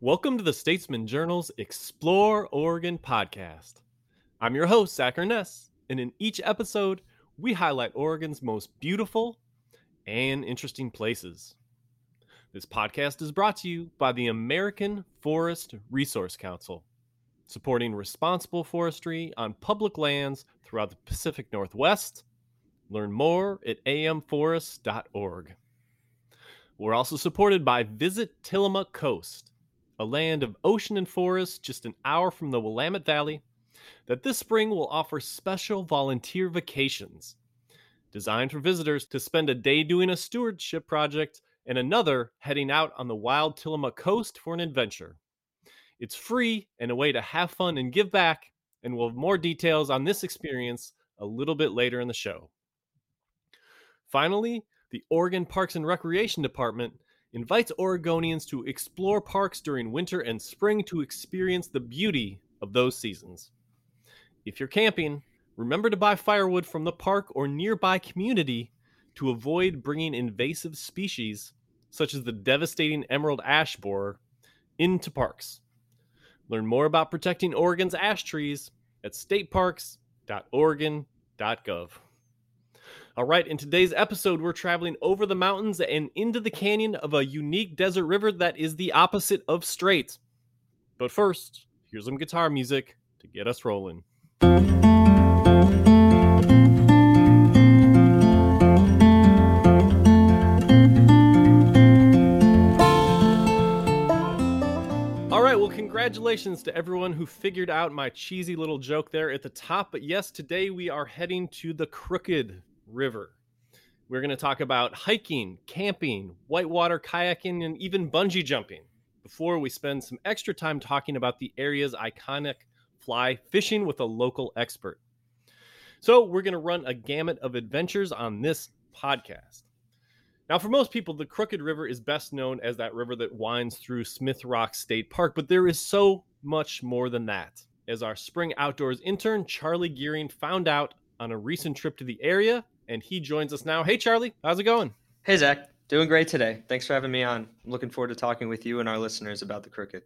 Welcome to the Statesman Journal's Explore Oregon podcast. I'm your host, Zach Urness, and in each episode, we highlight Oregon's most beautiful and interesting places. This podcast is brought to you by the American Forest Resource Council, supporting responsible forestry on public lands throughout the Pacific Northwest. Learn more at amforest.org. We're also supported by Visit Tillamook Coast, a land of ocean and forest just an hour from the Willamette Valley, that this spring will offer special volunteer vacations designed for visitors to spend a day doing a stewardship project and another heading out on the wild Tillamook coast for an adventure. It's free and a way to have fun and give back, and we'll have more details on this experience a little bit later in the show. Finally, the Oregon Parks and Recreation Department invites Oregonians to explore parks during winter and spring to experience the beauty of those seasons. If you're camping, remember to buy firewood from the park or nearby community to avoid bringing invasive species, such as the devastating emerald ash borer, into parks. Learn more about protecting Oregon's ash trees at stateparks.oregon.gov. All right, in today's episode, we're traveling over the mountains and into the canyon of a unique desert river that is the opposite of straight. But first, here's some guitar music to get us rolling. All right, well, congratulations to everyone who figured out my cheesy little joke there at the top. But yes, today we are heading to the Crooked River. We're going to talk about hiking, camping, whitewater kayaking, and even bungee jumping before we spend some extra time talking about the area's iconic fly fishing with a local expert. So, we're going to run a gamut of adventures on this podcast. Now, for most people, the Crooked River is best known as that river that winds through Smith Rock State Park, but there is so much more than that. As our spring outdoors intern, Charlie Gearing, found out on a recent trip to the area, and he joins us now. Hey, Charlie, how's it going? Hey, Zach. Doing great today. Thanks for having me on. I'm looking forward to talking with you and our listeners about the Crooked.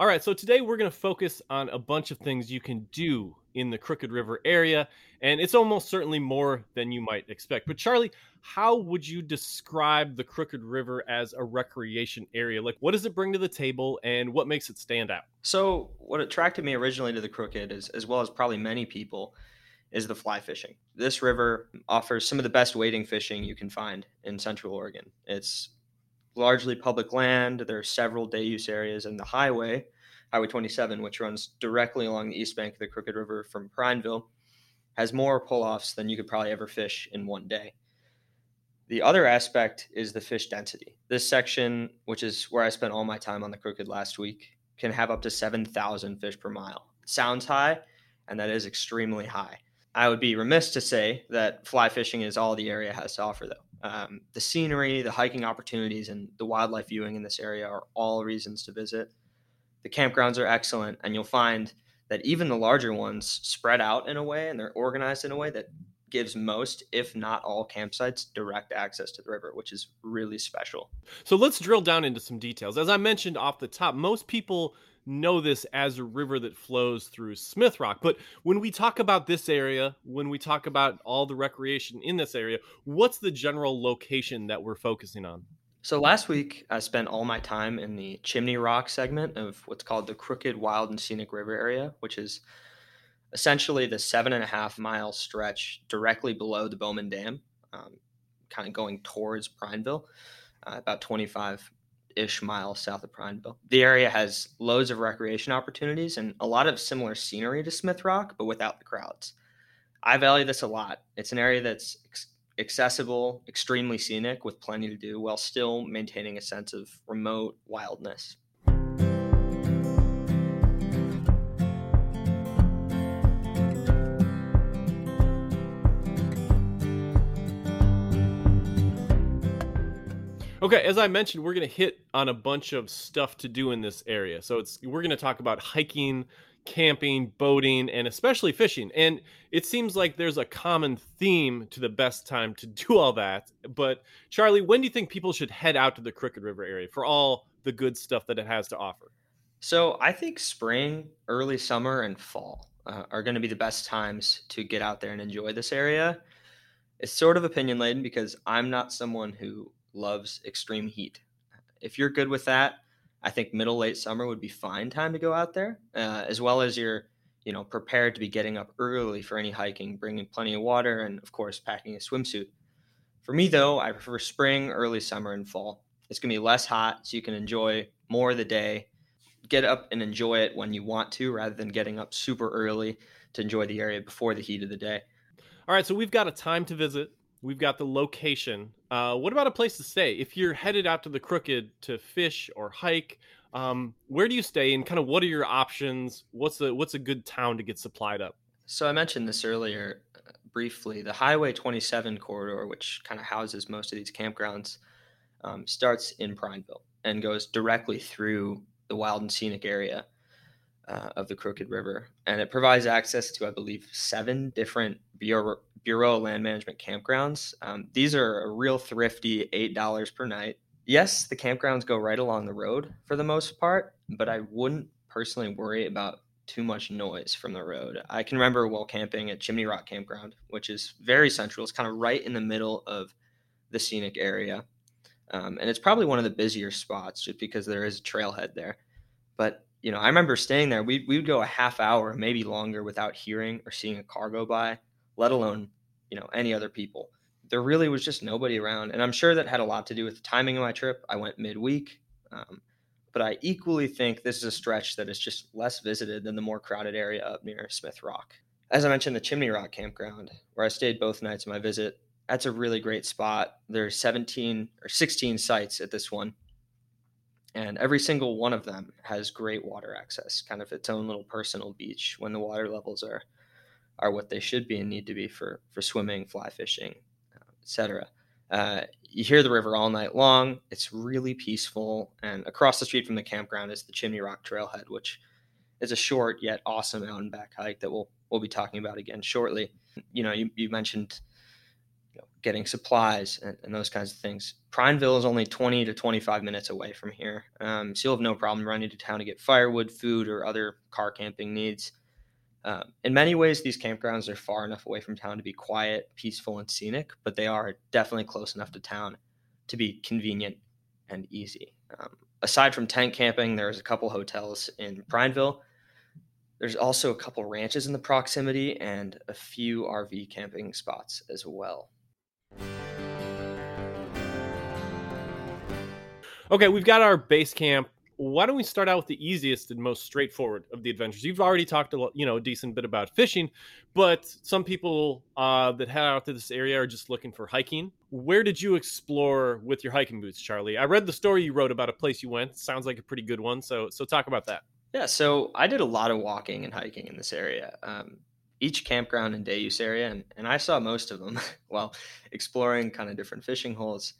All right, so today we're going to focus on a bunch of things you can do in the Crooked River area, and it's almost certainly more than you might expect. But, Charlie, how would you describe the Crooked River as a recreation area? Like, what does it bring to the table, and what makes it stand out? So, what attracted me originally to the Crooked, is, as well as probably many people, is the fly fishing. This river offers some of the best wading fishing you can find in Central Oregon. It's largely public land. There are several day use areas, and the highway, Highway 27, which runs directly along the east bank of the Crooked River from Prineville, has more pull offs than you could probably ever fish in one day. The other aspect is the fish density. This section, which is where I spent all my time on the Crooked last week, can have up to 7,000 fish per mile. Sounds high, and that is extremely high. I would be remiss to say that fly fishing is all the area has to offer, though. Um, the scenery, the hiking opportunities, and the wildlife viewing in this area are all reasons to visit. The campgrounds are excellent, and you'll find that even the larger ones spread out in a way and they're organized in a way that gives most, if not all, campsites direct access to the river, which is really special. So let's drill down into some details. As I mentioned off the top, most people know this as a river that flows through Smith Rock. But when we talk about this area, when we talk about all the recreation in this area, what's the general location that we're focusing on? So last week, I spent all my time in the Chimney Rock segment of what's called the Crooked Wild and Scenic River area, which is essentially the seven and a half mile stretch directly below the Bowman Dam, um, kind of going towards Prineville, uh, about 25 ish miles south of Prineville. The area has loads of recreation opportunities and a lot of similar scenery to Smith Rock, but without the crowds. I value this a lot. It's an area that's accessible, extremely scenic, with plenty to do, while still maintaining a sense of remote wildness. Okay, as I mentioned, we're going to hit on a bunch of stuff to do in this area. So it's we're going to talk about hiking, camping, boating, and especially fishing. And it seems like there's a common theme to the best time to do all that. But Charlie, when do you think people should head out to the Crooked River area for all the good stuff that it has to offer? So I think spring, early summer, and fall uh, are going to be the best times to get out there and enjoy this area. It's sort of opinion laden because I'm not someone who loves extreme heat. If you're good with that, I think middle late summer would be fine time to go out there, uh, as well as you're you know prepared to be getting up early for any hiking, bringing plenty of water, and of course packing a swimsuit. For me though, I prefer spring, early summer, and fall. It's gonna be less hot, so you can enjoy more of the day. Get up and enjoy it when you want to, rather than getting up super early to enjoy the area before the heat of the day. All right, so we've got a time to visit. We've got the location. Uh, what about a place to stay? If you're headed out to the Crooked to fish or hike, um, where do you stay, and kind of what are your options? What's what's a good town to get supplied up? So I mentioned this earlier uh, briefly. The Highway 27 corridor, which kind of houses most of these campgrounds, um, starts in Prineville and goes directly through the wild and scenic area uh, of the Crooked River, and it provides access to, I believe, seven different Bureau, Bureau of Land Management campgrounds. Um, these are a real thrifty eight dollars per night. Yes, the campgrounds go right along the road for the most part, but I wouldn't personally worry about too much noise from the road. I can remember while camping at Chimney Rock Campground, which is very central. It's kind of right in the middle of the scenic area. Um, and it's probably one of the busier spots just because there is a trailhead there. But you know, I remember staying there. We we would go a half hour, maybe longer, without hearing or seeing a car go by, let alone you know any other people. There really was just nobody around, and I'm sure that had a lot to do with the timing of my trip. I went midweek, um, but I equally think this is a stretch that is just less visited than the more crowded area up near Smith Rock. As I mentioned, the Chimney Rock campground, where I stayed both nights of my visit, that's a really great spot. There's 17 or 16 sites at this one, and every single one of them has great water access, kind of its own little personal beach when the water levels are are what they should be and need to be for for swimming, fly fishing, etc. Uh, you hear the river all night long. It's really peaceful, and across the street from the campground is the Chimney Rock Trailhead, which is a short yet awesome out and back hike that we'll we'll be talking about again shortly. You know, you, you mentioned you know, getting supplies and, and, those kinds of things. Prineville is only 20 to 25 minutes away from here. Um, so you'll have no problem running to town to get firewood, food, or other car camping needs. Um, in many ways, these campgrounds are far enough away from town to be quiet, peaceful, and scenic, but they are definitely close enough to town to be convenient and easy. Um, aside from tent camping, there's a couple hotels in Prineville. There's also a couple ranches in the proximity and a few RV camping spots as well. Okay, we've got our base camp. Why don't we start out with the easiest and most straightforward of the adventures? You've already talked a lot, you know, a decent bit about fishing, but some people uh, that head out to this area are just looking for hiking. Where did you explore with your hiking boots, Charlie? I read the story you wrote about a place you went. Sounds like a pretty good one. So, so talk about that. Yeah, so I did a lot of walking and hiking in this area. Um, each campground and day use area, and, and I saw most of them while exploring kind of different fishing holes.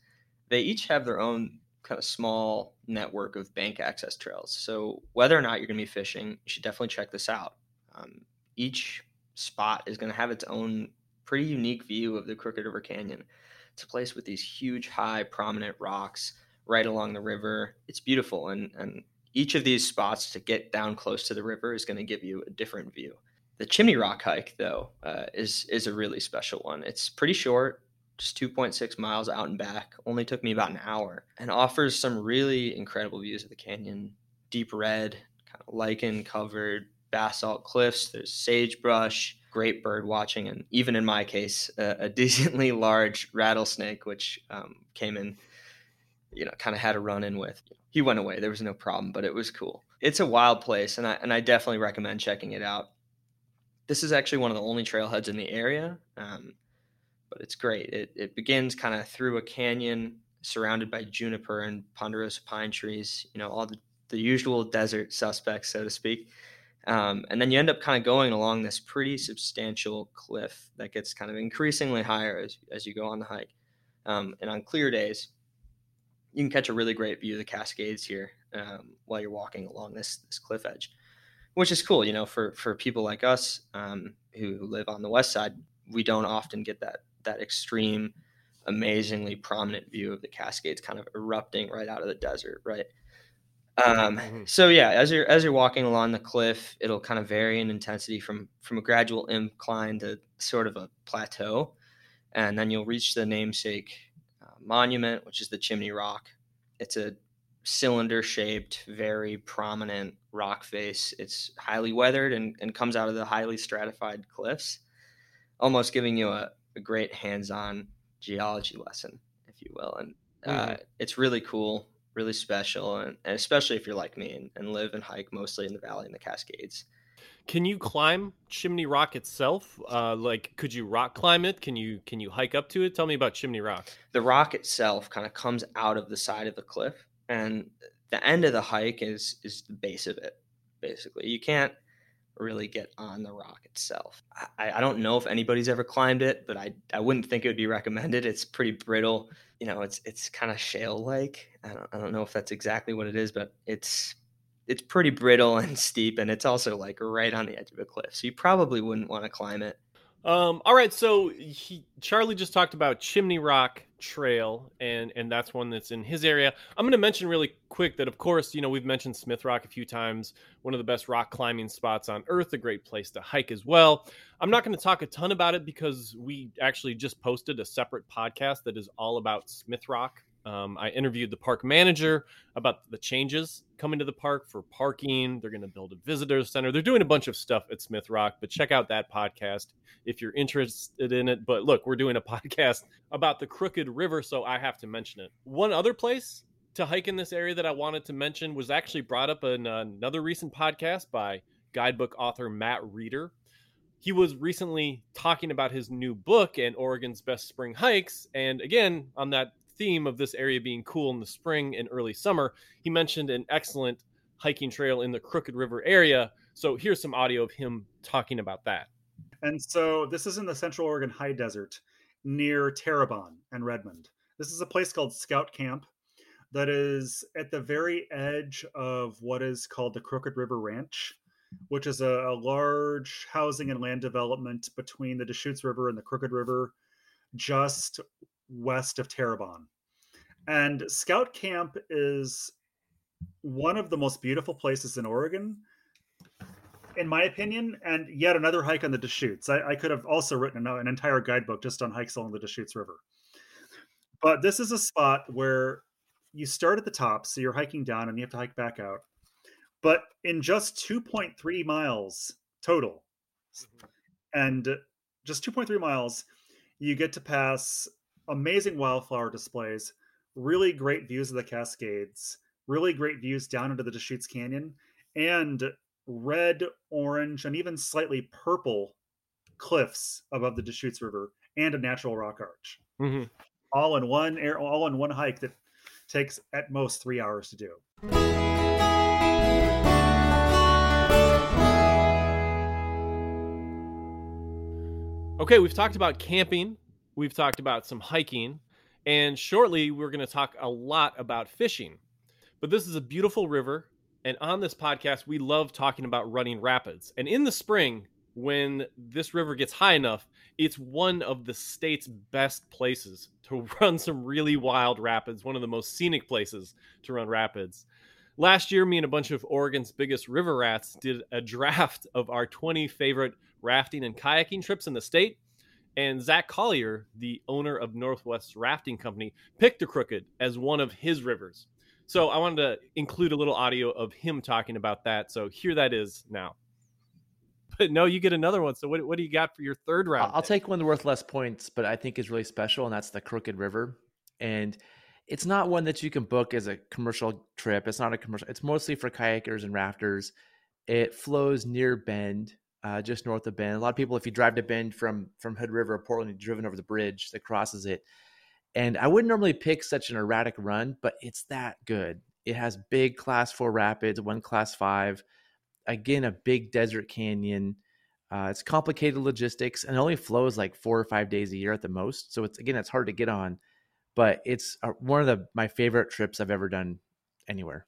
They each have their own kind of small network of bank access trails. So whether or not you're going to be fishing, you should definitely check this out. Um, each spot is going to have its own pretty unique view of the Crooked River Canyon. It's a place with these huge, high, prominent rocks right along the river. It's beautiful, and and each of these spots to get down close to the river is going to give you a different view. The Chimney Rock hike, though, uh, is is a really special one. It's pretty short, just 2.6 miles out and back. Only took me about an hour, and offers some really incredible views of the canyon. Deep red, kind of lichen covered basalt cliffs. There's sagebrush, great bird watching, and even in my case, a, a decently large rattlesnake, which um, came in, you know, kind of had a run in with. He went away. There was no problem, but it was cool. It's a wild place, and I and I definitely recommend checking it out. This is actually one of the only trailheads in the area, um, but it's great. It it begins kind of through a canyon surrounded by juniper and ponderosa pine trees. You know, all the the usual desert suspects, so to speak. Um, and then you end up kind of going along this pretty substantial cliff that gets kind of increasingly higher as, as you go on the hike. Um, and on clear days, you can catch a really great view of the Cascades here um, while you're walking along this this cliff edge, which is cool. You know, for for people like us um, who, who live on the west side, we don't often get that that extreme, amazingly prominent view of the Cascades kind of erupting right out of the desert, right? Um, mm-hmm. So yeah, as you're as you're walking along the cliff, it'll kind of vary in intensity from from a gradual incline to sort of a plateau, and then you'll reach the namesake uh, monument, which is the Chimney Rock. It's a cylinder shaped, very prominent rock face. It's highly weathered and, and comes out of the highly stratified cliffs, almost giving you a, a great hands on geology lesson, if you will. And uh, mm-hmm. it's really cool, really special, and, and especially if you're like me and, and, live and hike mostly in the valley and the Cascades. Can you climb Chimney Rock itself? Uh, like, could you rock climb it? Can you can you hike up to it? Tell me about Chimney Rock. The rock itself kind of comes out of the side of the cliff, and the end of the hike is is the base of it. Basically, you can't really get on the rock itself. I, I don't know if anybody's ever climbed it, but I, I wouldn't think it would be recommended. It's pretty brittle. You know, it's it's kind of shale like. I don't I don't know if that's exactly what it is, but it's it's pretty brittle and steep, and it's also like right on the edge of a cliff. So you probably wouldn't want to climb it. Um, all right, so he, Charlie just talked about Chimney Rock Trail, and and that's one that's in his area. I'm going to mention really quick that, of course, you know we've mentioned Smith Rock a few times, one of the best rock climbing spots on Earth, a great place to hike as well. I'm not going to talk a ton about it because we actually just posted a separate podcast that is all about Smith Rock um, I interviewed the park manager about the changes coming to the park for parking. They're going to build a visitor center. They're doing a bunch of stuff at Smith Rock, but check out that podcast if you're interested in it. But look, we're doing a podcast about the Crooked River, so I have to mention it. One other place to hike in this area that I wanted to mention was actually brought up in another recent podcast by guidebook author Matt Reeder. He was recently talking about his new book and Oregon's best spring hikes. And again, on that theme of this area being cool in the spring and early summer, he mentioned an excellent hiking trail in the Crooked River area. So here's some audio of him talking about that. And so this is in the Central Oregon High Desert near Terrebonne and Redmond. This is a place called Scout Camp that is at the very edge of what is called the Crooked River Ranch, which is a, a large housing and land development between the Deschutes River and the Crooked River, just west of Terrebonne. And Scout Camp is one of the most beautiful places in Oregon, in my opinion, and yet another hike on the Deschutes. I, I could have also written an, an entire guidebook just on hikes along the Deschutes River. But this is a spot where you start at the top, so you're hiking down and you have to hike back out. But in just 2.3 miles total, mm-hmm. and just 2.3 miles, you get to pass amazing wildflower displays, really great views of the Cascades, really great views down into the Deschutes Canyon, and red, orange, and even slightly purple cliffs above the Deschutes River, and a natural rock arch. Mm-hmm. All in one air, all in one hike that takes at most three hours to do. Okay, we've talked about camping we've talked about some hiking, and shortly we're going to talk a lot about fishing. But this is a beautiful river, and on this podcast, we love talking about running rapids. And in the spring, when this river gets high enough, it's one of the state's best places to run some really wild rapids, one of the most scenic places to run rapids. Last year, me and a bunch of Oregon's biggest river rats did a draft of our 20 favorite rafting and kayaking trips in the state. And Zach Collier, the owner of Northwest Rafting Company, picked the Crooked as one of his rivers. So I wanted to include a little audio of him talking about that. So here that is now. But no, you get another one. So what, what do you got for your third round? I'll take one worth less points, but I think is really special, and that's the Crooked River. And it's not one that you can book as a commercial trip. It's not a commercial. It's mostly for kayakers and rafters. It flows near Bend, uh, just north of Bend. A lot of people, if you drive to Bend from from Hood River or Portland, you've driven over the bridge that crosses it. And I wouldn't normally pick such an erratic run, but it's that good. It has big class four rapids, one class five, again a big desert canyon. Uh, it's complicated logistics and only flows like four or five days a year at the most. So it's again, it's hard to get on, but it's uh, one of the my favorite trips I've ever done anywhere.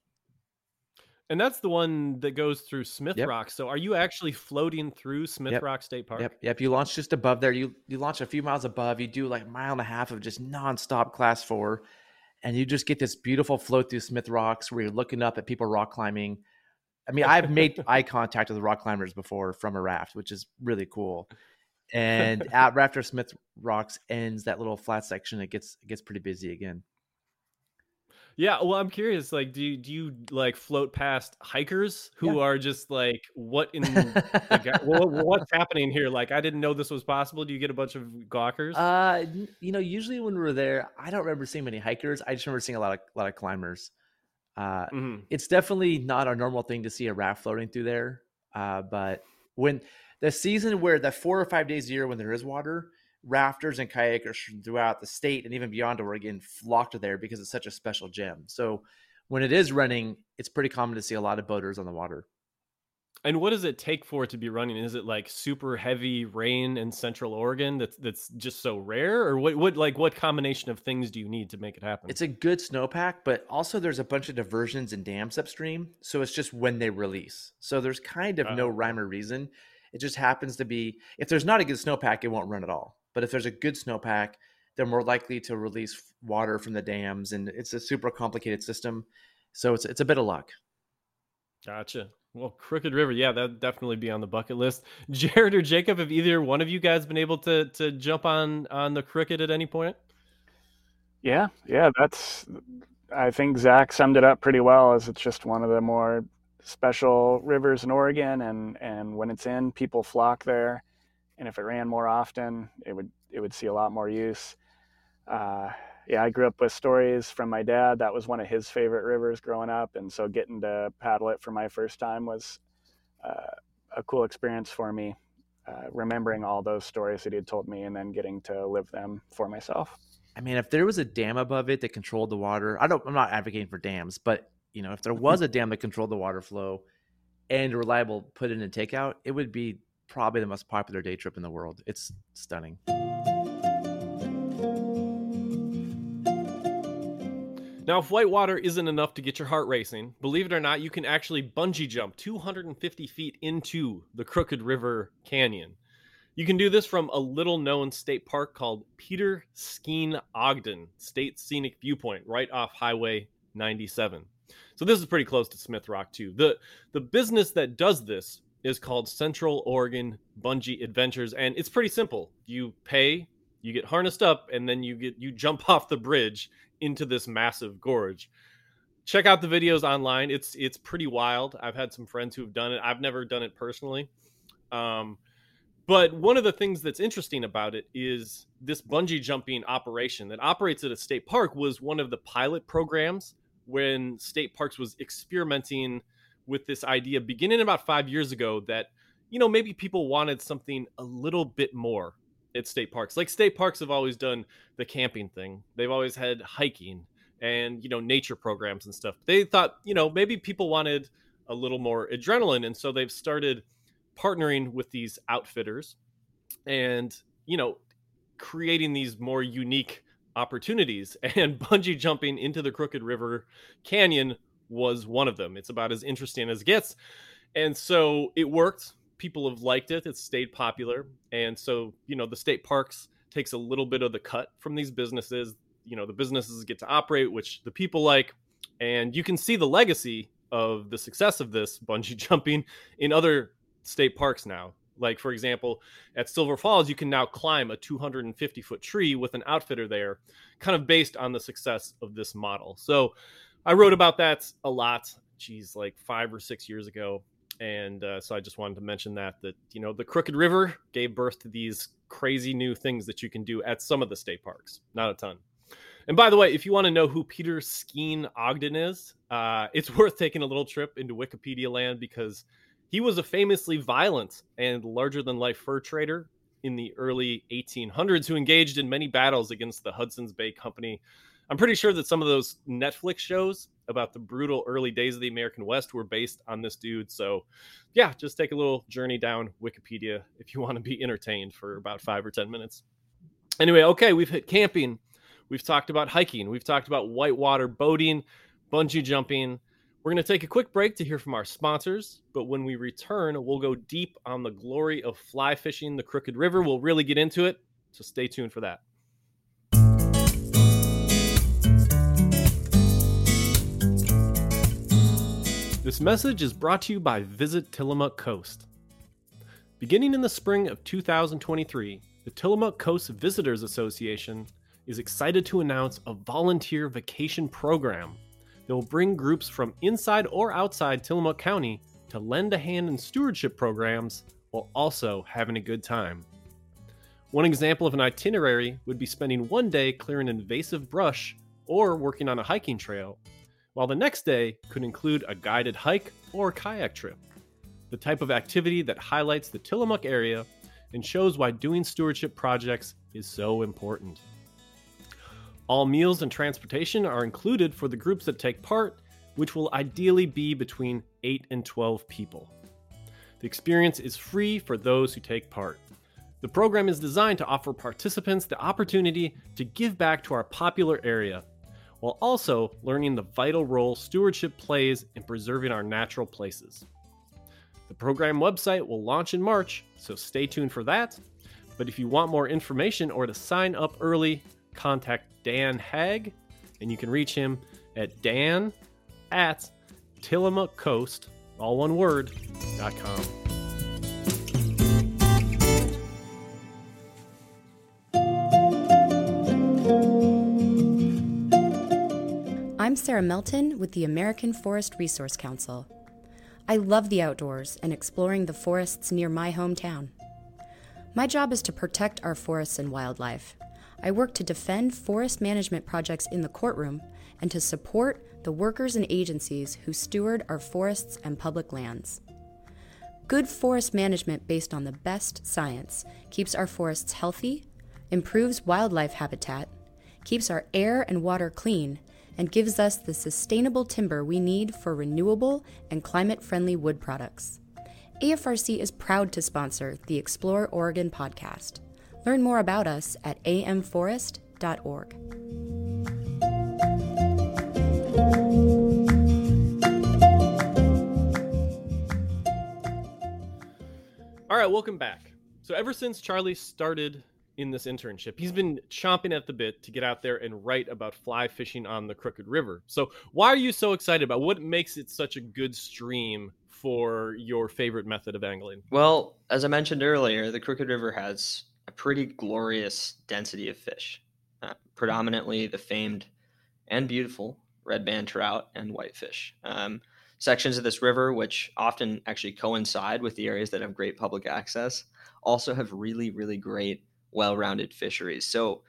And that's the one that goes through Smith yep. Rock. So are you actually floating through Smith yep. Rock State Park? Yep. Yep. You launch just above there. You you launch a few miles above. You do like a mile and a half of just nonstop class four. and you just get this beautiful float through Smith Rocks where you're looking up at people rock climbing. I mean, I've made eye contact with rock climbers before from a raft, which is really cool. And at after Smith Rocks ends that little flat section, it gets it gets pretty busy again. Yeah, well, I'm curious. Like, do you, do you like float past hikers who Yeah. are just like, what in the, what, what's happening here? Like, I didn't know this was possible. Do you get a bunch of gawkers? Uh, you know, usually when we're there, I don't remember seeing many hikers. I just remember seeing a lot of lot of climbers. Uh, Mhm. it's definitely not a normal thing to see a raft floating through there. Uh, but when the season where the four or five days a year when there is water, rafters and kayakers from throughout the state and even beyond Oregon flock to there because it's such a special gem. So when it is running, it's pretty common to see a lot of boaters on the water. And what does it take for it to be running? Is it like super heavy rain in Central Oregon that's that's just so rare, or what? What like what combination of things do you need to make it happen? It's a good snowpack, but also there's a bunch of diversions and dams upstream. So it's just when they release. So there's kind of no Oh. rhyme or reason. It just happens to be if there's not a good snowpack, it won't run at all. But if there's a good snowpack, they're more likely to release water from the dams, and it's a super complicated system. So it's it's a bit of luck. Gotcha. Well, Crooked River, yeah, that'd definitely be on the bucket list. Jared or Jacob, have either one of you guys been able to to jump on on the Crooked at any point? Yeah, yeah, that's. I think Zach summed it up pretty well. As it's just one of the more special rivers in Oregon, and and when it's in, people flock there. And if it ran more often, it would it would see a lot more use. Uh, yeah, I grew up with stories from my dad. That was one of his favorite rivers growing up, and so getting to paddle it for my first time was uh, a cool experience for me. Uh, remembering all those stories that he had told me, and then getting to live them for myself. I mean, if there was a dam above it that controlled the water, I don't. I'm not advocating for dams, but you know, if there was a dam that controlled the water flow and a reliable put in and take out, it would be probably the most popular day trip in the world. It's stunning. Now, if whitewater isn't enough to get your heart racing, believe it or not, you can actually bungee jump 250 feet into the Crooked River Canyon. You can do this from a little known state park called Peter Skeen Ogden State Scenic Viewpoint, right off Highway 97. So this is pretty close to Smith Rock too. The the business that does this is called Central Oregon Bungee Adventures, and it's pretty simple. You pay, you get harnessed up, and then you get you jump off the bridge into this massive gorge. Check out the videos online. It's it's pretty wild. I've had some friends who've done it. I've never done it personally. Um, but one of the things that's interesting about it is this bungee jumping operation that operates at a state park was one of the pilot programs when state parks was experimenting with this idea beginning about five years ago that you know maybe people wanted something a little bit more at state parks. Like state parks have always done the camping thing. They've always had hiking and you know nature programs and stuff. They thought you know maybe people wanted a little more adrenaline and so they've started partnering with these outfitters and you know creating these more unique opportunities and bungee jumping into the crooked river canyon was one of them. It's about as interesting as it gets. And so it worked. People have liked it. It's stayed popular. And so you know the state parks takes a little bit of the cut from these businesses. You know the businesses get to operate which the people like. And you can see the legacy of the success of this bungee jumping in other state parks now. Like for example at silver falls you can now climb a 250 foot tree with an outfitter there kind of based on the success of this model. So i wrote about that a lot geez like five or six years ago and uh, so i just wanted to mention that that you know the crooked river gave birth to these crazy new things that you can do at some of the state parks not a ton and by the way, if you want to know who Peter Skeen Ogden is, uh, it's worth taking a little trip into Wikipedia land because he was a famously violent and larger than life fur trader in the early 1800s who engaged in many battles against the Hudson's Bay Company. I'm pretty sure that some of those Netflix shows about the brutal early days of the American West were based on this dude. So, yeah, just take a little journey down Wikipedia if you want to be entertained for about five or 10 minutes. Anyway, okay, we've hit camping. We've talked about hiking. We've talked about whitewater boating, bungee jumping. We're going to take a quick break to hear from our sponsors, but when we return, we'll go deep on the glory of fly fishing the Crooked River. We'll really get into it, so stay tuned for that. This message is brought to you by Visit Tillamook Coast. Beginning in the spring of 2023, the Tillamook Coast Visitors Association is excited to announce a volunteer vacation program that will bring groups from inside or outside Tillamook County to lend a hand in stewardship programs while also having a good time. One example of an itinerary would be spending one day clearing invasive brush or working on a hiking trail, while the next day could include a guided hike or kayak trip. The type of activity that highlights the Tillamook area and shows why doing stewardship projects is so important. All meals and transportation are included for the groups that take part, which will ideally be between 8 and 12 people. The experience is free for those who take part. The program is designed to offer participants the opportunity to give back to our popular area, while also learning the vital role stewardship plays in preserving our natural places. The program website will launch in March, so stay tuned for that. But if you want more information or to sign up early, contact Dan Haag, and you can reach him at dan at tillamookcoast, all one word, dot com. I'm Sarah Melton with the American Forest Resource Council. I love the outdoors and exploring the forests near my hometown. My job is to protect our forests and wildlife. I work to defend forest management projects in the courtroom and to support the workers and agencies who steward our forests and public lands. Good forest management based on the best science keeps our forests healthy, improves wildlife habitat, keeps our air and water clean, and gives us the sustainable timber we need for renewable and climate friendly wood products. AFRC is proud to sponsor the Explore Oregon podcast. Learn more about us at amforest.org. All right, welcome back. So, ever since Charlie started in this internship, he's been chomping at the bit to get out there and write about fly fishing on the Crooked River. So, why are you so excited about what makes it such a good stream for your favorite method of angling? Well, as I mentioned earlier, the Crooked River has a pretty glorious density of fish, uh, predominantly the famed and beautiful red band trout and whitefish. Um, sections of this river, which often actually coincide with the areas that have great public access, also have really, really great, well rounded fisheries. So,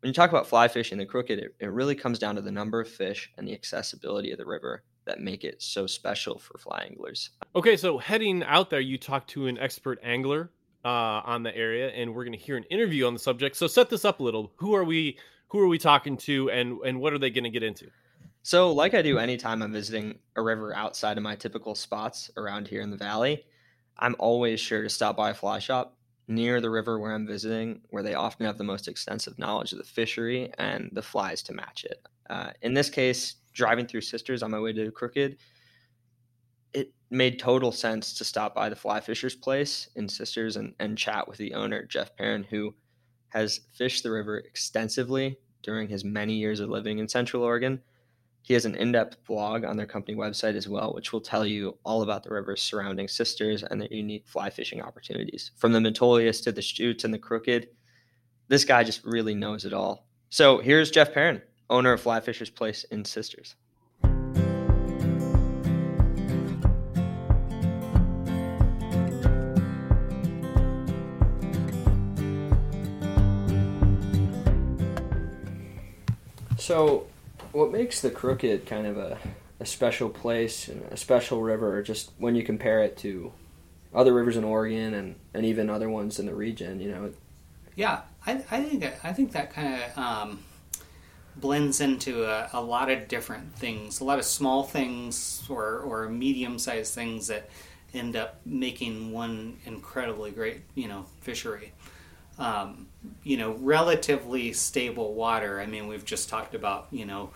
when you talk about fly fishing the Crooked, it, it really comes down to the number of fish and the accessibility of the river that make it so special for fly anglers. Okay, so heading out there, you talked to an expert angler uh, on the area, and we're going to hear an interview on the subject. So set this up a little. Who are we? Who are we talking to, and and what are they going to get into? So, like I do anytime I'm visiting a river outside of my typical spots around here in the valley, I'm always sure to stop by a fly shop near the river where I'm visiting, where they often have the most extensive knowledge of the fishery and the flies to match it. Uh, in this case, driving through Sisters on my way to Crooked, it made total sense to stop by the fly fisher's place in Sisters and, and chat with the owner, Jeff Perin, who has fished the river extensively during his many years of living in Central Oregon. He has an in depth blog on their company website as well, which will tell you all about the rivers surrounding Sisters and their unique fly fishing opportunities. From the Metolius to the Deschutes and the Crooked, this guy just really knows it all. So here's Jeff Perin, owner of Fly Fisher's Place in Sisters. So, what makes the Crooked kind of a, a special place and a special river, just when you compare it to other rivers in Oregon and, and even other ones in the region, you know? Yeah, I, I think I think that kind of um, blends into a, a, lot of different things, a lot of small things or or medium sized things that end up making one incredibly great, you know, fishery um, you know, relatively stable water. I mean, we've just talked about, you know,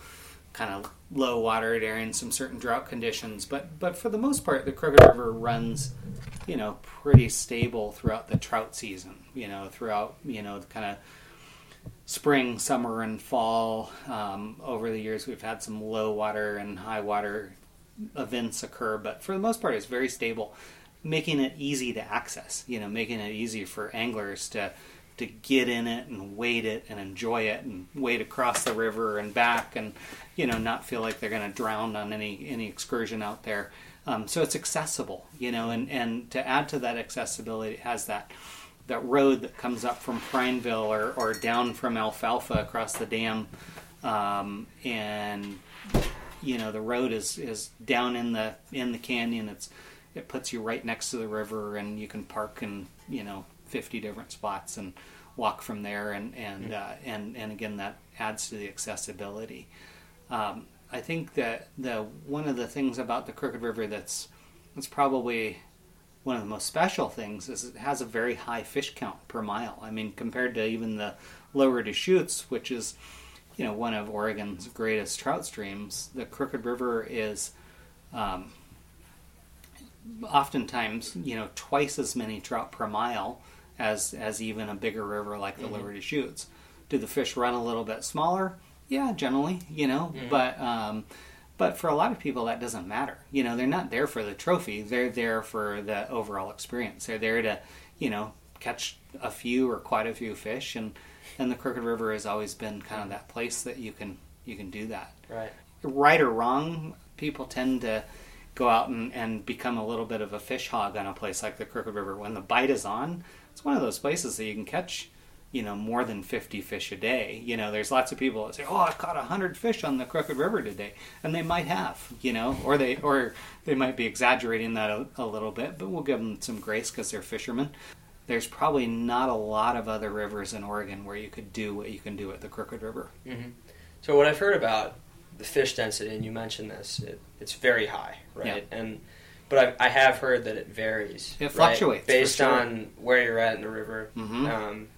kind of low water during some certain drought conditions, but but for the most part, the Crooked River runs, you know, pretty stable throughout the trout season. You know, throughout you know kind of spring, summer, and fall. Um, over the years, we've had some low water and high water events occur, but for the most part, it's very stable, making it easy to access. You know, making it easy for anglers to to get in it and wade it and enjoy it and wade across the river and back and you know not feel like they're going to drown on any any excursion out there. Um, so it's accessible, you know, and and to add to that accessibility, it has that that road that comes up from Prineville or, or down from Alfalfa across the dam, um, and you know the road is, is down in the in the canyon. It's it puts you right next to the river, and you can park in you know 50 different spots and walk from there and and uh, and and again that adds to the accessibility. Um, I think that the one of the things about the Crooked River that's that's probably one of the most special things is it has a very high fish count per mile. I mean, compared to even the lower Deschutes, which is you know one of Oregon's greatest trout streams, the Crooked River is um, oftentimes you know twice as many trout per mile as as even a bigger river like the mm-hmm. Lower Deschutes. Do the fish run a little bit smaller? Yeah, generally, you know, mm-hmm. but um, but for a lot of people that doesn't matter. You know, they're not there for the trophy; they're there for the overall experience. They're there to, you know, catch a few or quite a few fish, and and the Crooked River has always been kind of that place that you can you can do that. Right. Right or wrong, people tend to go out and, and become a little bit of a fish hog on a place like the Crooked River. When the bite is on, it's one of those places that you can catch, you know, more than 50 fish a day. You know, there's lots of people that say, "Oh, I caught 100 fish on the Crooked River today." And they might have, you know, or they or they might be exaggerating that a, a little bit, but we'll give them some grace cuz they're fishermen. There's probably not a lot of other rivers in Oregon where you could do what you can do at the Crooked River. Mm-hmm. So what I've heard about the fish density, and you mentioned this, it, it's very high, right? Yeah. And but I, I have heard that it varies. It fluctuates based sure. on where you're at in the river. Mm-hmm. Um,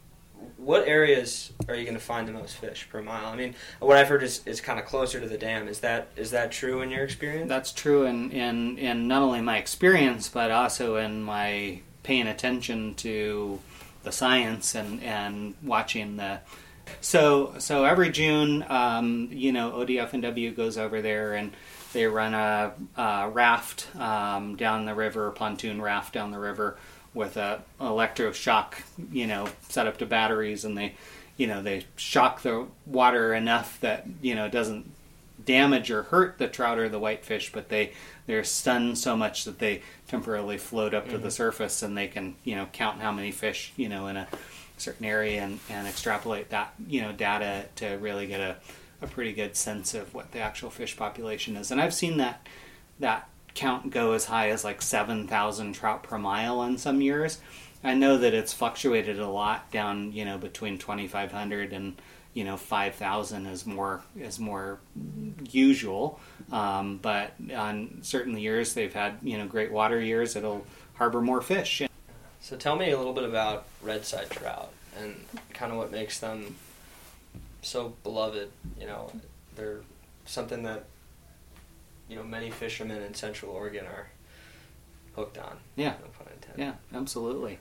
what areas are you going to find the most fish per mile? I mean, what I've heard is, is kind of closer to the dam. Is that is that true in your experience? That's true in, in, in not only my experience, but also in my paying attention to the science and, and watching the. So so every June, um, you know, ODF&W goes over there and they run a, a raft um, down the river, a pontoon raft down the river with a electroshock, you know, set up to batteries, and they, you know, they shock the water enough that you know it doesn't damage or hurt the trout or the whitefish, but they they're stunned so much that they temporarily float up mm-hmm. to the mm-hmm. surface, and they can you know count how many fish you know in a certain area and, and extrapolate that you know data to really get a a pretty good sense of what the actual fish population is. And I've seen that that count go as high as like 7,000 trout per mile in some years. I know that it's fluctuated a lot down, you know, between 2,500 and you know 5,000 is more is more usual. Um, but on certain years they've had you know great water years, it'll harbor more fish. So tell me a little bit about red side trout and kind of what makes them so beloved. You know, they're something that you know many fishermen in Central Oregon are hooked on. Yeah. No yeah, absolutely.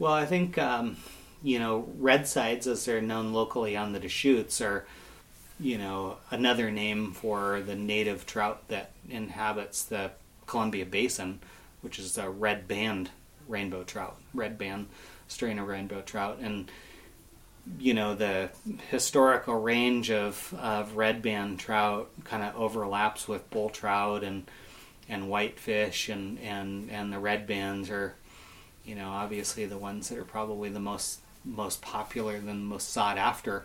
Well, I think um, you know red sides, as they're known locally on the Deschutes, are you know another name for the native trout that inhabits the Columbia Basin, which is a red band rainbow trout, red band strain of rainbow trout, and you know the historical range of, of red band trout kind of overlaps with bull trout and and whitefish and, and and the red bands are you know obviously the ones that are probably the most most popular and most sought after.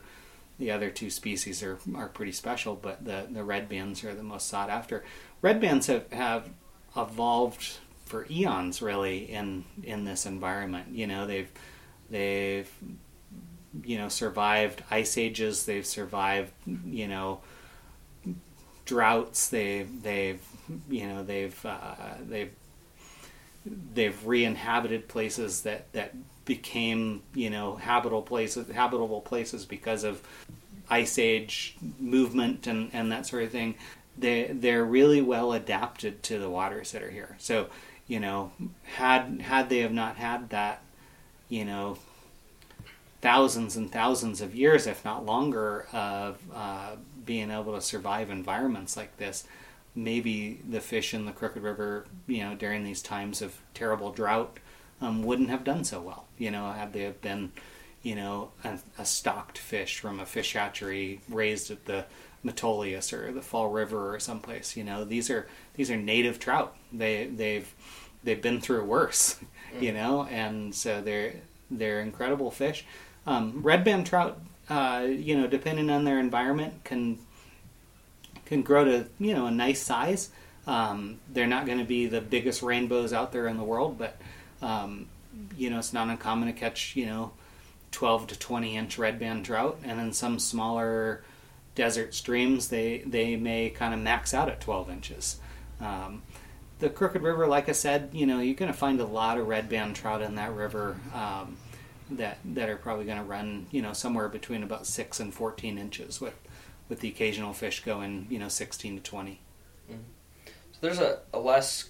The other two species are, are pretty special but the, the red bands are the most sought after. Red bands have, have evolved for eons really in in this environment. You know they've they've you know survived ice ages they've survived you know droughts they they've you know they've uh, they've they've re-inhabited places that that became you know habitable places habitable places because of ice age movement and and that sort of thing. They they're really well adapted to the waters that are here. So you know had had they have not had that you know thousands and thousands of years, if not longer, of uh, being able to survive environments like this, maybe the fish in the Crooked River, you know, during these times of terrible drought, um, wouldn't have done so well. You know, had they have been, you know, a, a stocked fish from a fish hatchery raised at the Metolius or the Fall River or someplace. You know, these are these are native trout. They they've they've been through worse, you know, and so they're they're incredible fish. Um, red band trout, uh, you know, depending on their environment, can can grow to you know a nice size. Um, they're not going to be the biggest rainbows out there in the world, but um, you know it's not uncommon to catch you know 12 to 20 inch red band trout, and then some smaller desert streams they they may kind of max out at 12 inches. Um, the Crooked River, like I said, you know you're going to find a lot of red band trout in that river. Um, that, that are probably going to run, you know, somewhere between about six and fourteen inches, with with the occasional fish going, you know, 16 to 20. So there's a, a less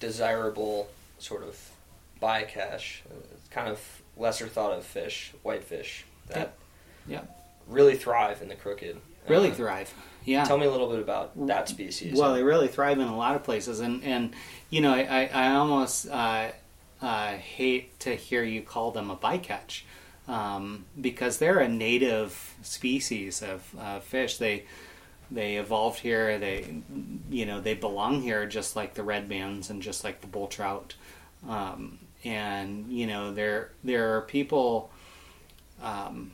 desirable sort of bycatch, uh, kind of lesser thought of fish, whitefish that Yeah. Really thrive in the crooked. Really Uh, thrive. Yeah. Tell me a little bit about that species. Well, they really thrive in a lot of places, and and you know, I I almost uh, uh, hate to hear you call them a bycatch um, because they're a native species of uh, fish. They they evolved here. They you know they belong here just like the red bands and just like the bull trout. Um, and you know there there are people, um,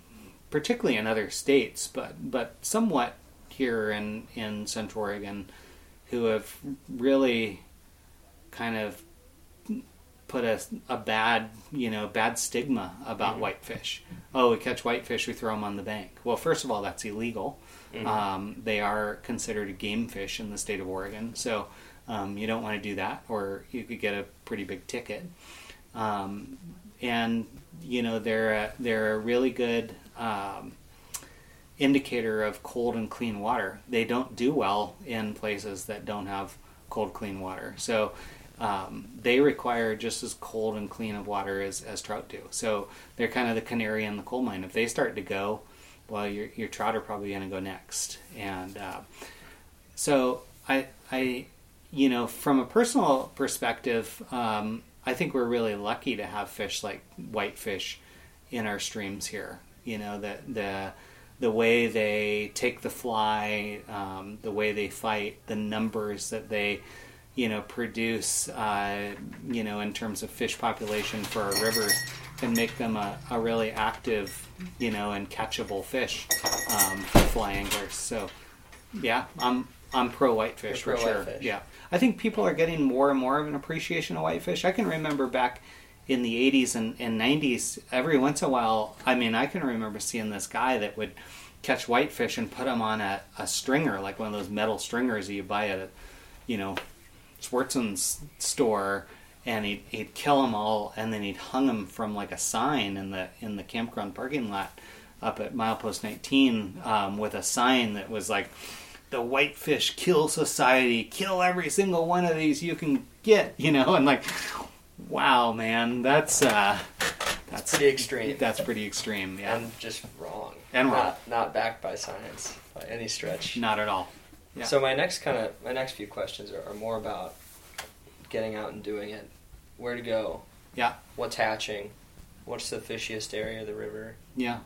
particularly in other states, but but somewhat here in in Central Oregon, who have really kind of put a, a bad you know bad stigma about whitefish. Oh, we catch whitefish, we throw them on the bank. Well, first of all, that's illegal. Um, they are considered a game fish in the state of Oregon, so um, you don't want to do that, or you could get a pretty big ticket. Um, and you know they're a, they're a really good um, indicator of cold and clean water. They don't do well in places that don't have cold, clean water. So um, they require just as cold and clean of water as, as trout do. So they're kind of the canary in the coal mine. If they start to go, well, your, your trout are probably going to go next. And uh, so I, I, you know, from a personal perspective, um, I think we're really lucky to have fish like whitefish in our streams here. You know, the the the way they take the fly, um, the way they fight, the numbers that they, you know, produce, uh, you know, in terms of fish population for our rivers, can make them a, a really active, you know, and catchable fish um, for fly anglers. So, yeah, I'm I'm pro whitefish You're for pro sure. whitefish. Yeah, I think people are getting more and more of an appreciation of whitefish. I can remember back in the 80s and, and 90s, every once in a while, I mean, I can remember seeing this guy that would catch whitefish and put them on a, a stringer, like one of those metal stringers you buy at a, you know, Swartzen's store, and he'd, he'd kill them all, and then he'd hung them from like a sign in the in the campground parking lot up at Milepost 19 um, with a sign that was like, "The Whitefish Kill Society, kill every single one of these you can get," you know, and like, wow, man, that's uh, that's pretty extreme. That's pretty extreme, yeah. and just wrong. And wrong. Not, not backed by science by any stretch. Not at all. Yeah. So my next kind of my next few questions are, are more about getting out and doing it. Where to go? Yeah. What's hatching? What's the fishiest area of the river? Yeah.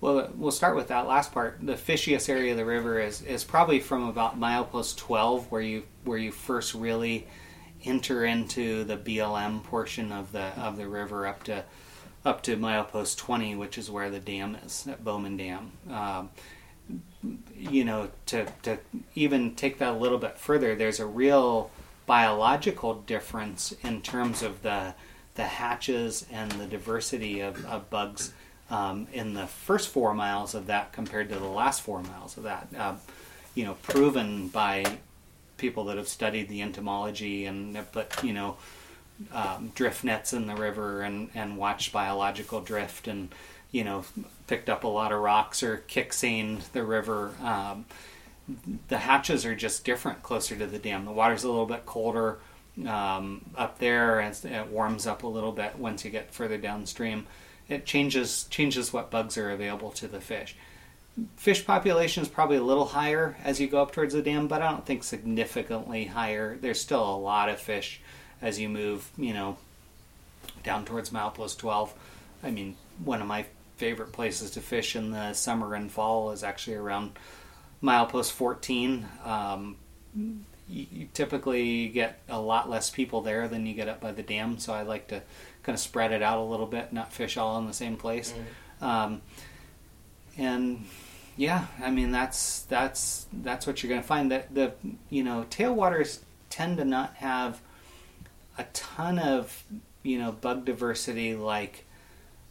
Well, we'll start with that last part. The fishiest area of the river is, is probably from about milepost 12, where you where you first really enter into the BLM portion of the of the river up to up to milepost 20, which is where the dam is at Bowman Dam. Um, you know, to to even take that a little bit further, there's a real biological difference in terms of the the hatches and the diversity of, of bugs um, in the first four miles of that compared to the last four miles of that. Uh, you know, proven by people that have studied the entomology and put you know um, drift nets in the river and and watched biological drift and you know picked up a lot of rocks or kick-seined the river. Um, the hatches are just different closer to the dam. The water's a little bit colder um, up there, and it warms up a little bit once you get further downstream. It changes changes what bugs are available to the fish. Fish population is probably a little higher as you go up towards the dam, but I don't think significantly higher. There's still a lot of fish as you move, you know, down towards milepost 12. I mean, one of my favorite places to fish in the summer and fall is actually around milepost 14. Um, you, you typically get a lot less people there than you get up by the dam, so I like to kind of spread it out a little bit, not fish all in the same place. Mm. Um, and yeah, I mean that's that's that's what you're going to find. That the you know tailwaters tend to not have a ton of you know bug diversity like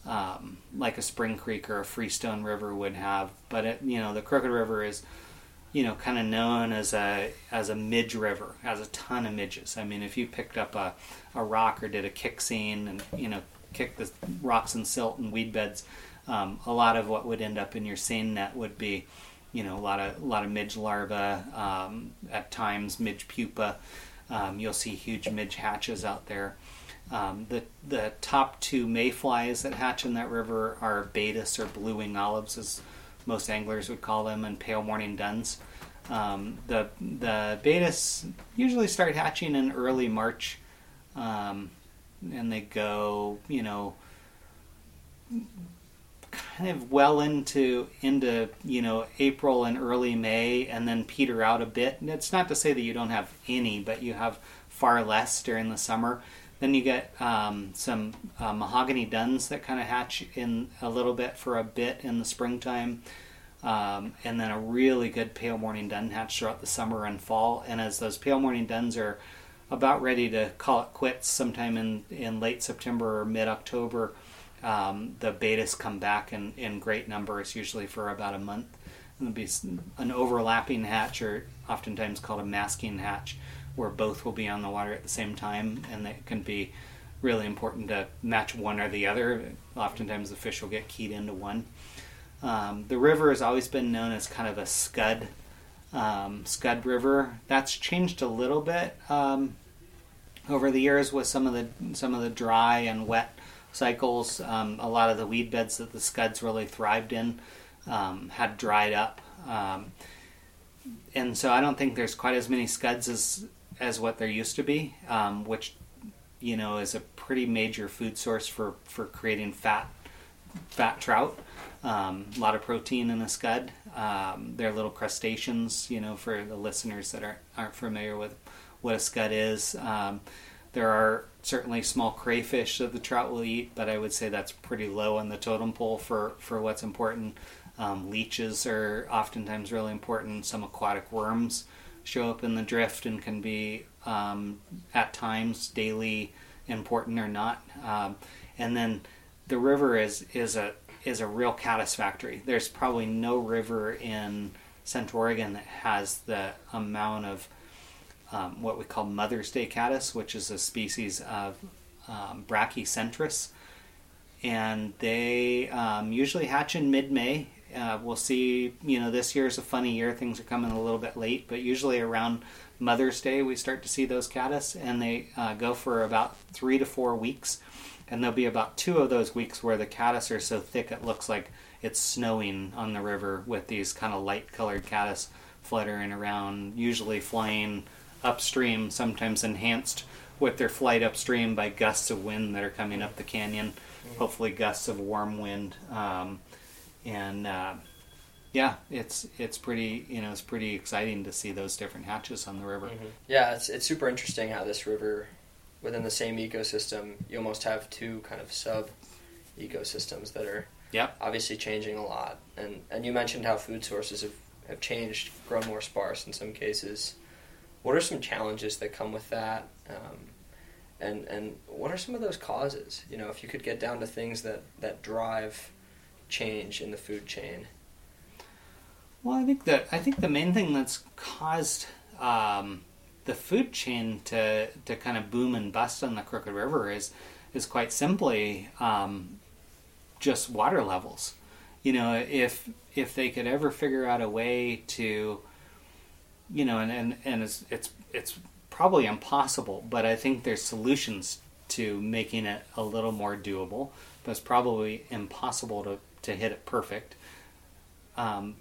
um, like a Spring Creek or a Freestone River would have. But it, you know the Crooked River is you know kind of known as a as a midge river, has a ton of midges. I mean if you picked up a a rock or did a kick seine and you know kicked the rocks and silt and weed beds um, a lot of what would end up in your seine net would be, you know, a lot of a lot of midge larvae, um, at times midge pupa. Um, you'll see huge midge hatches out there. Um, the the top two mayflies that hatch in that river are Baetis or blue wing olives, as most anglers would call them, and pale morning duns. Um, the the Baetis usually start hatching in early March, um, and they go, you know, kind of well into into you know April and early May, and then peter out a bit. And it's not to say that you don't have any, but you have far less during the summer. Then you get um, some uh, mahogany duns that kind of hatch in a little bit for a bit in the springtime, um, and then a really good pale morning dun hatch throughout the summer and fall. And as those pale morning duns are about ready to call it quits sometime in, in late September or mid October, um, the Baetis come back in, in great numbers, usually for about a month. There'll be an overlapping hatch, or oftentimes called a masking hatch, where both will be on the water at the same time, and it can be really important to match one or the other. Oftentimes, the fish will get keyed into one. Um, the river has always been known as kind of a scud um, scud river. That's changed a little bit um, over the years with some of the some of the dry and wet cycles. Um, a lot of the weed beds that the scuds really thrived in um, had dried up, um, and so I don't think there's quite as many scuds as as what there used to be, um, which you know is a pretty major food source for for creating fat fat trout. Um, a lot of protein in a scud. Um, they're little crustaceans, you know, for the listeners that aren't, aren't familiar with what a scud is. There are certainly small crayfish that the trout will eat, but I would say that's pretty low on the totem pole for, for what's important. Um, leeches are oftentimes really important. Some aquatic worms show up in the drift and can be um, at times daily important or not. Um, and then the river is is a is a real caddis factory. There's probably no river in Central Oregon that has the amount of um, what we call Mother's Day caddis, which is a species of um, Brachycentrus. And they um, usually hatch in mid May. Uh, we'll see, you know, this year is a funny year. Things are coming a little bit late, but usually around Mother's Day, we start to see those caddis, and they uh, go for about three to four weeks. And there'll be about two of those weeks where the caddis are so thick it looks like it's snowing on the river with these kind of light colored caddis fluttering around, usually flying upstream, sometimes enhanced with their flight upstream by gusts of wind that are coming up the canyon. Mm-hmm. Hopefully, gusts of warm wind, um, and uh, yeah, it's it's pretty you know it's pretty exciting to see those different hatches on the river. Mm-hmm. Yeah, it's it's super interesting how this river, within the same ecosystem, you almost have two kind of sub ecosystems that are yep. obviously changing a lot. And and you mentioned how food sources have, have changed, grown more sparse in some cases. What are some challenges that come with that? Um, and and what are some of those causes? You know, if you could get down to things that that drive change in the food chain. Well, I think that I think the main thing that's caused um, the food chain to to kind of boom and bust on the Crooked River is is quite simply um, just water levels. You know, if if they could ever figure out a way to you know, and, and, and it's, it's, it's probably impossible, but I think there's solutions to making it a little more doable, but it's probably impossible to, to hit it perfect. Um,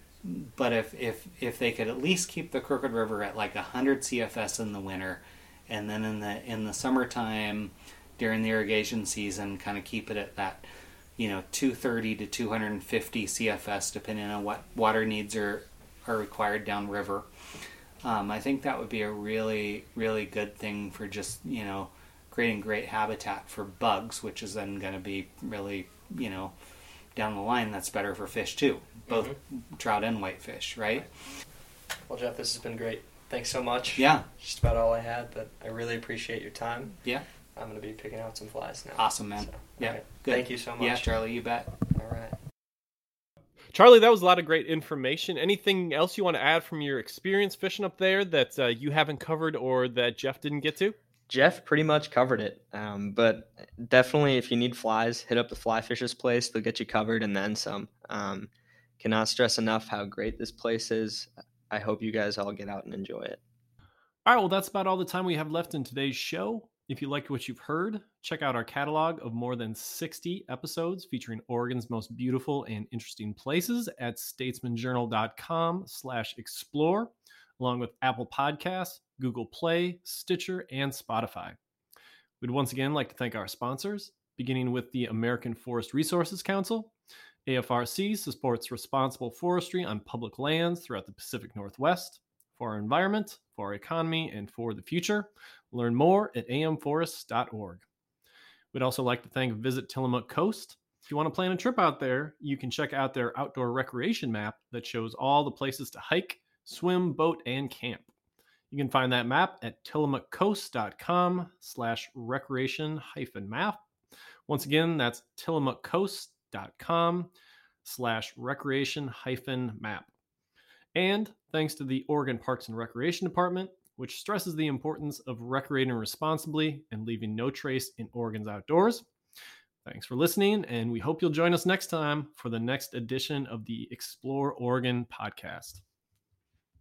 but if if if they could at least keep the Crooked River at like 100 CFS in the winter, and then in the in the summertime during the irrigation season, kind of keep it at that, you know, 230 to 250 CFS, depending on what water needs are are required downriver. Um, I think that would be a really really good thing for just you know creating great habitat for bugs, which is then going to be really you know down the line that's better for fish too, both mm-hmm. trout and whitefish, right? Well, Jeff, this has been great. Thanks so much. Yeah. Just about all I had, but I really appreciate your time. Yeah. I'm going to be picking out some flies now. Awesome, man. So, yeah. Right. Good. Thank you so much. Yeah, Charlie, you bet. All right. Charlie, that was a lot of great information. Anything else you want to add from your experience fishing up there that uh, you haven't covered or that Jeff didn't get to? Jeff pretty much covered it. Um, but definitely, if you need flies, hit up the Fly Fishers place. They'll get you covered and then some. Um, cannot stress enough how great this place is. I hope you guys all get out and enjoy it. All right, well, that's about all the time we have left in today's show. If you liked what you've heard, check out our catalog of more than 60 episodes featuring Oregon's most beautiful and interesting places at statesmanjournal.com slash explore, along with Apple Podcasts, Google Play, Stitcher, and Spotify. We'd once again like to thank our sponsors, beginning with the American Forest Resources Council. AFRC supports responsible forestry on public lands throughout the Pacific Northwest for our environment, for our economy, and for the future. Learn more at amforests.org. We'd also like to thank Visit Tillamook Coast. If you want to plan a trip out there, you can check out their outdoor recreation map that shows all the places to hike, swim, boat, and camp. You can find that map at tillamookcoast.com slash recreation hyphen map. Once again, that's tillamookcoast.com slash recreation hyphen map. And thanks to the Oregon Parks and Recreation Department, which stresses the importance of recreating responsibly and leaving no trace in Oregon's outdoors. Thanks for listening, and we hope you'll join us next time for the next edition of the Explore Oregon podcast.